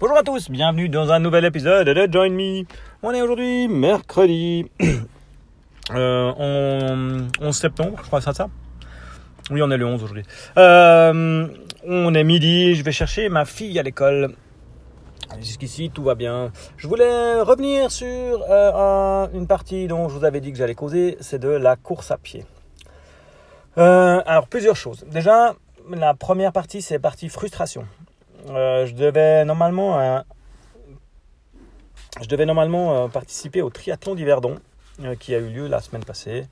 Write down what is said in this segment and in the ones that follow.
Bonjour à tous, bienvenue dans un nouvel épisode de Join Me. On est aujourd'hui mercredi euh, 11 septembre, je crois c'est ça? Oui, on est le 11 aujourd'hui. Euh, on est midi, je vais chercher ma fille à l'école. Jusqu'ici, tout va bien. Je voulais revenir sur euh, un- une partie dont je vous avais dit que j'allais causer, c'est de la course à pied. Euh, alors, plusieurs choses. Déjà, la première partie, c'est partie frustration. Euh, je devais normalement, euh, je devais normalement euh, participer au triathlon d'Yverdon euh, qui a eu lieu la semaine passée.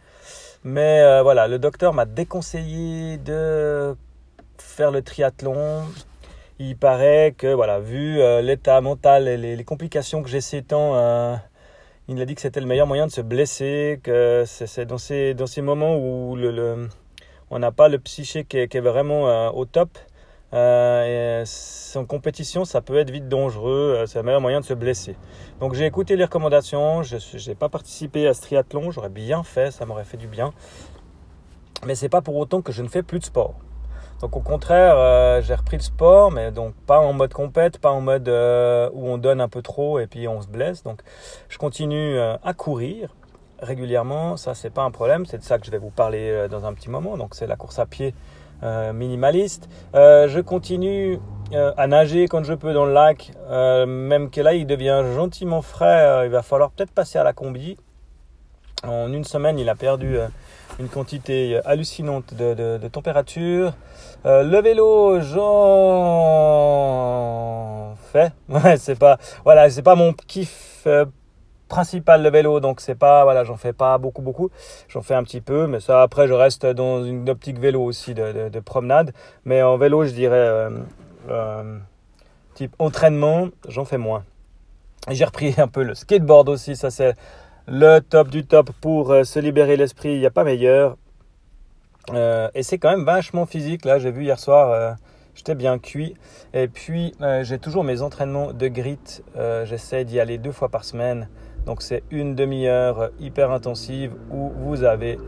Mais voilà, le docteur m'a déconseillé de faire le triathlon. Il paraît que, voilà, vu l'état mental et les, complications que j'ai ces temps, il a dit que c'était le meilleur moyen de se blesser, que c'est dans ces, moments où on n'a pas le psyché qui est, vraiment au top. Euh, en compétition, ça peut être vite dangereux, euh, c'est le meilleur moyen de se blesser. Donc j'ai écouté les recommandations, je n'ai pas participé à ce triathlon, j'aurais bien fait, ça m'aurait fait du bien. Mais c'est pas pour autant que je ne fais plus de sport. Donc au contraire, euh, j'ai repris le sport, mais donc pas en mode compète, pas en mode euh, où on donne un peu trop et puis on se blesse. Donc je continue euh, à courir régulièrement, ça c'est pas un problème, c'est de ça que je vais vous parler euh, dans un petit moment. Donc c'est la course à pied euh, minimaliste. Euh, je continue euh, à nager quand je peux dans le lac, euh, même que là il devient gentiment frais, euh, il va falloir peut-être passer à la combi. En une semaine, il a perdu euh, une quantité hallucinante de, température. Euh, le vélo, j'en fais. C'est pas, voilà, c'est pas mon kiff euh, principal le vélo, donc c'est pas, voilà, j'en fais pas beaucoup, beaucoup. J'en fais un petit peu, mais ça après, je reste dans une optique vélo aussi de, de- de promenade. Mais en vélo, je dirais euh, euh, type entraînement, j'en fais moins. J'ai repris un peu le skateboard aussi, ça c'est le top du top pour euh, se libérer l'esprit, il n'y a pas meilleur. Et c'est quand même vachement physique. Là, j'ai vu hier soir, j'étais bien cuit. Et puis, euh, j'ai toujours mes entraînements de grit. Euh, J'essaie d'y aller deux fois par semaine. Donc, c'est une demi-heure hyper intensive où vous avez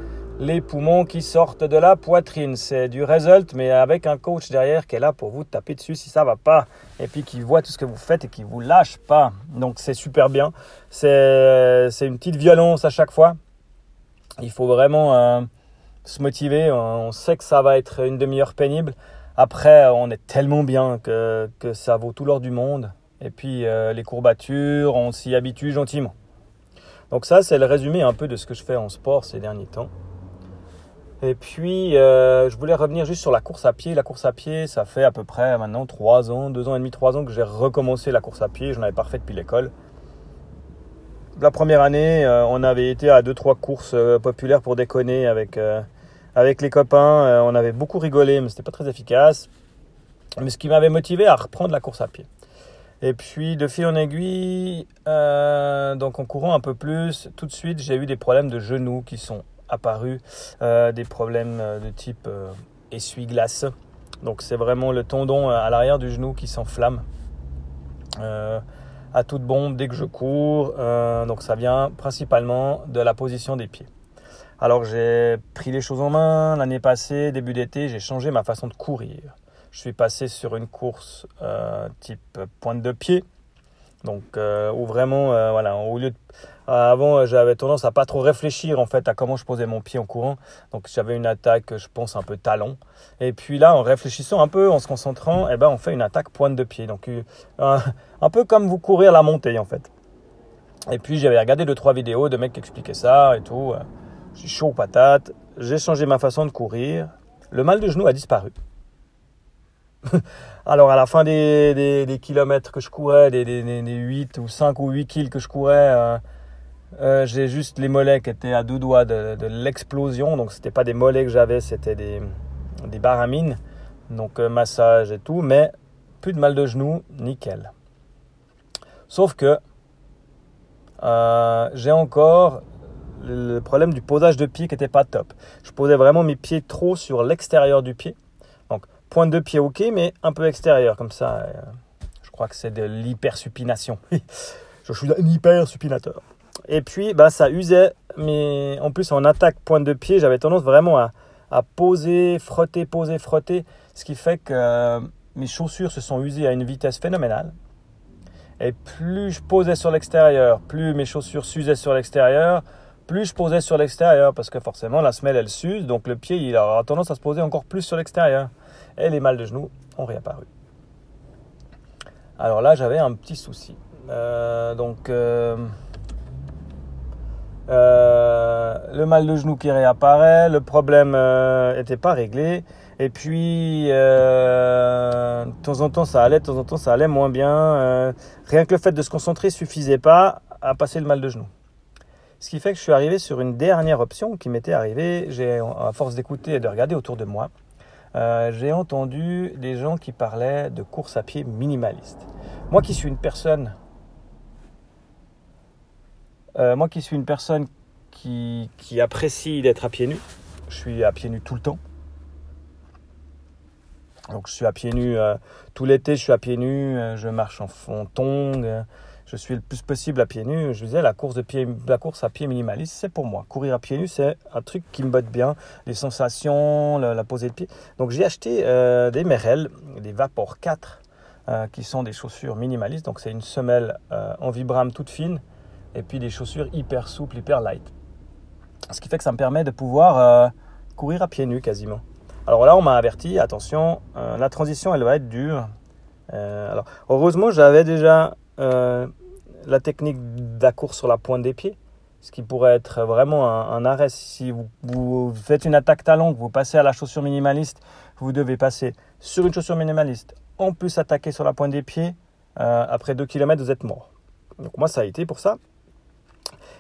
les poumons qui sortent de la poitrine. C'est du result, mais avec un coach derrière qui est là pour vous taper dessus si ça va pas. Et puis qui voit tout ce que vous faites et qui vous lâche pas. Donc, c'est super bien. C'est une petite violence à chaque fois. Il faut vraiment euh, se motiver. On sait que ça va être une demi-heure pénible. Après, on est tellement bien que, que ça vaut tout l'or du monde. Et puis, euh, les courbatures, on s'y habitue gentiment. Donc ça, c'est le résumé un peu de ce que je fais en sport ces derniers temps. Et puis, euh, je voulais revenir juste sur la course à pied. La course à pied, ça fait à peu près maintenant 3 ans, 2 ans et demi, 3 ans que j'ai recommencé la course à pied. Je n'en avais pas refait depuis l'école. La première année, euh, on avait été à 2-3 courses populaires pour déconner avec, avec les copains. Euh, on avait beaucoup rigolé, mais c'était pas très efficace. Mais ce qui m'avait motivé à reprendre la course à pied. Et puis, de fil en aiguille, euh, donc en courant un peu plus, tout de suite, j'ai eu des problèmes de genoux qui sont apparus, euh, des problèmes de type essuie-glace. Donc, c'est vraiment le tendon à l'arrière du genou qui s'enflamme. À toute bombe dès que je cours. Donc ça vient principalement de la position des pieds. Alors j'ai pris les choses en main l'année passée, début d'été, j'ai changé ma façon de courir. Je suis passé sur une course euh, type pointe de pied. Donc euh, où vraiment euh, voilà, au lieu de avant j'avais tendance à pas trop réfléchir en fait à comment je posais mon pied en courant. Donc j'avais une attaque je pense un peu talon. Et puis là en réfléchissant un peu, en se concentrant, eh ben on fait une attaque pointe de pied. Donc un, un peu comme vous courir la montée en fait. Et puis j'avais regardé deux trois vidéos de mecs qui expliquaient ça et tout. Chaud aux patates. J'ai changé ma façon de courir. Le mal de genou a disparu. Alors à la fin des, kilomètres que je courais, des, des, des, des 8 ou 5 ou 8 kills que je courais, euh, euh, j'ai juste les mollets qui étaient à deux doigts de, l'explosion. Donc c'était pas des mollets que j'avais, c'était des, des baramines. Donc euh, massage et tout, mais plus de mal de genou, nickel. Sauf que j'ai encore le problème du posage de pied qui n'était pas top. Je posais vraiment mes pieds trop sur l'extérieur du pied. Donc pointe de pied ok, mais un peu extérieur comme ça. euh, je crois que c'est de l'hypersupination. je suis un hypersupinateur. Et puis bah, ça usait, mais en plus en attaque pointe de pied, j'avais tendance vraiment à, poser, frotter, poser, frotter, ce qui fait que euh, mes chaussures se sont usées à une vitesse phénoménale. Et plus je posais sur l'extérieur, plus mes chaussures s'usaient sur l'extérieur, plus je posais sur l'extérieur, parce que forcément la semelle elle s'use, donc le pied il aura tendance à se poser encore plus sur l'extérieur. Et les mal de genoux ont réapparu. Alors là j'avais un petit souci. Euh, donc euh, euh, le mal de genou qui réapparaît, le problème n'était pas réglé. Et puis, de temps en temps, ça allait, de temps en temps, ça allait moins bien. rien que le fait de se concentrer suffisait pas à passer le mal de genou. Ce qui fait que je suis arrivé sur une dernière option qui m'était arrivée. J'ai, à force d'écouter et de regarder autour de moi, euh, j'ai entendu des gens qui parlaient de course à pied minimaliste. Moi qui suis une personne, euh, moi qui suis une personne qui, qui apprécie d'être à pieds nus, je suis à pieds nus tout le temps. Donc je suis à pieds nus euh, tout l'été, je suis à pieds nus, je marche en, tongs, je suis le plus possible à pieds nus. Je disais, la course, la à pied minimaliste, c'est pour moi. Courir à pieds nus, c'est un truc qui me botte bien. Les sensations, la, posée de pied. Donc j'ai acheté euh, des Merrell, des Vapor 4, euh, qui sont des chaussures minimalistes. Donc c'est une semelle euh, en vibram toute fine, et puis des chaussures hyper souples, hyper light. Ce qui fait que ça me permet de pouvoir courir à pieds nus quasiment. Alors là, on m'a averti, attention, la transition, elle va être dure. alors, heureusement, j'avais déjà la technique course sur la pointe des pieds, ce qui pourrait être vraiment un, arrêt. Si vous, faites une attaque talon, vous passez à la chaussure minimaliste, vous devez passer sur une chaussure minimaliste, en plus attaquer sur la pointe des pieds, euh, après 2 km, vous êtes mort. Donc moi, ça a été pour ça.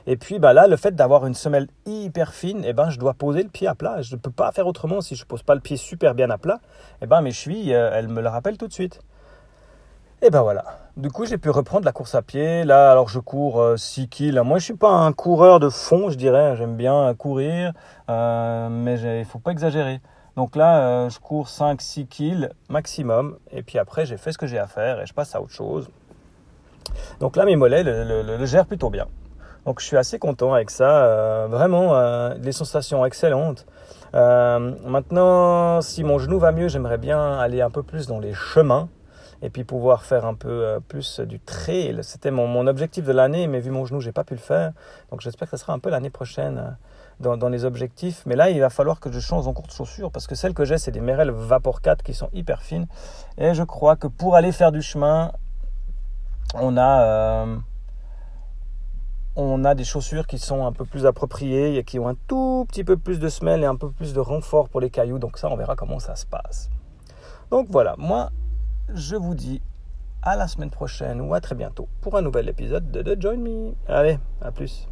Et puis bah là, le fait d'avoir une semelle hyper fine, eh ben, je dois poser le pied à plat. Je ne peux pas faire autrement si je ne pose pas le pied super bien à plat. Eh ben, mes chevilles, euh, elles me le rappellent tout de suite. Et ben voilà. Du coup, j'ai pu reprendre la course à pied. Là, alors je cours 6 euh, kills. Moi, je suis pas un coureur de fond, je dirais. J'aime bien courir, euh, mais il faut pas exagérer. Donc là, euh, je cours 5-6 kills maximum. Et puis après, j'ai fait ce que j'ai à faire et je passe à autre chose. Donc là, mes mollets le, le, gèrent plutôt bien. Donc je suis assez content avec ça. vraiment, des sensations excellentes. maintenant, si mon genou va mieux, j'aimerais bien aller un peu plus dans les chemins et puis pouvoir faire un peu euh, plus du trail. C'était mon, mon, objectif de l'année, mais vu mon genou, j'ai pas pu le faire. Donc j'espère que ce sera un peu l'année prochaine euh, dans, dans, les objectifs. Mais là, il va falloir que je change encore de chaussures parce que celles que j'ai, c'est des Merrell Vapor 4 qui sont hyper fines. Et je crois que pour aller faire du chemin, on a, euh, on a des chaussures qui sont un peu plus appropriées et qui ont un tout petit peu plus de semelle et un peu plus de renfort pour les cailloux. Donc ça, on verra comment ça se passe. Donc voilà, moi, je vous dis à la semaine prochaine ou à très bientôt pour un nouvel épisode de The Join Me. Allez, à plus.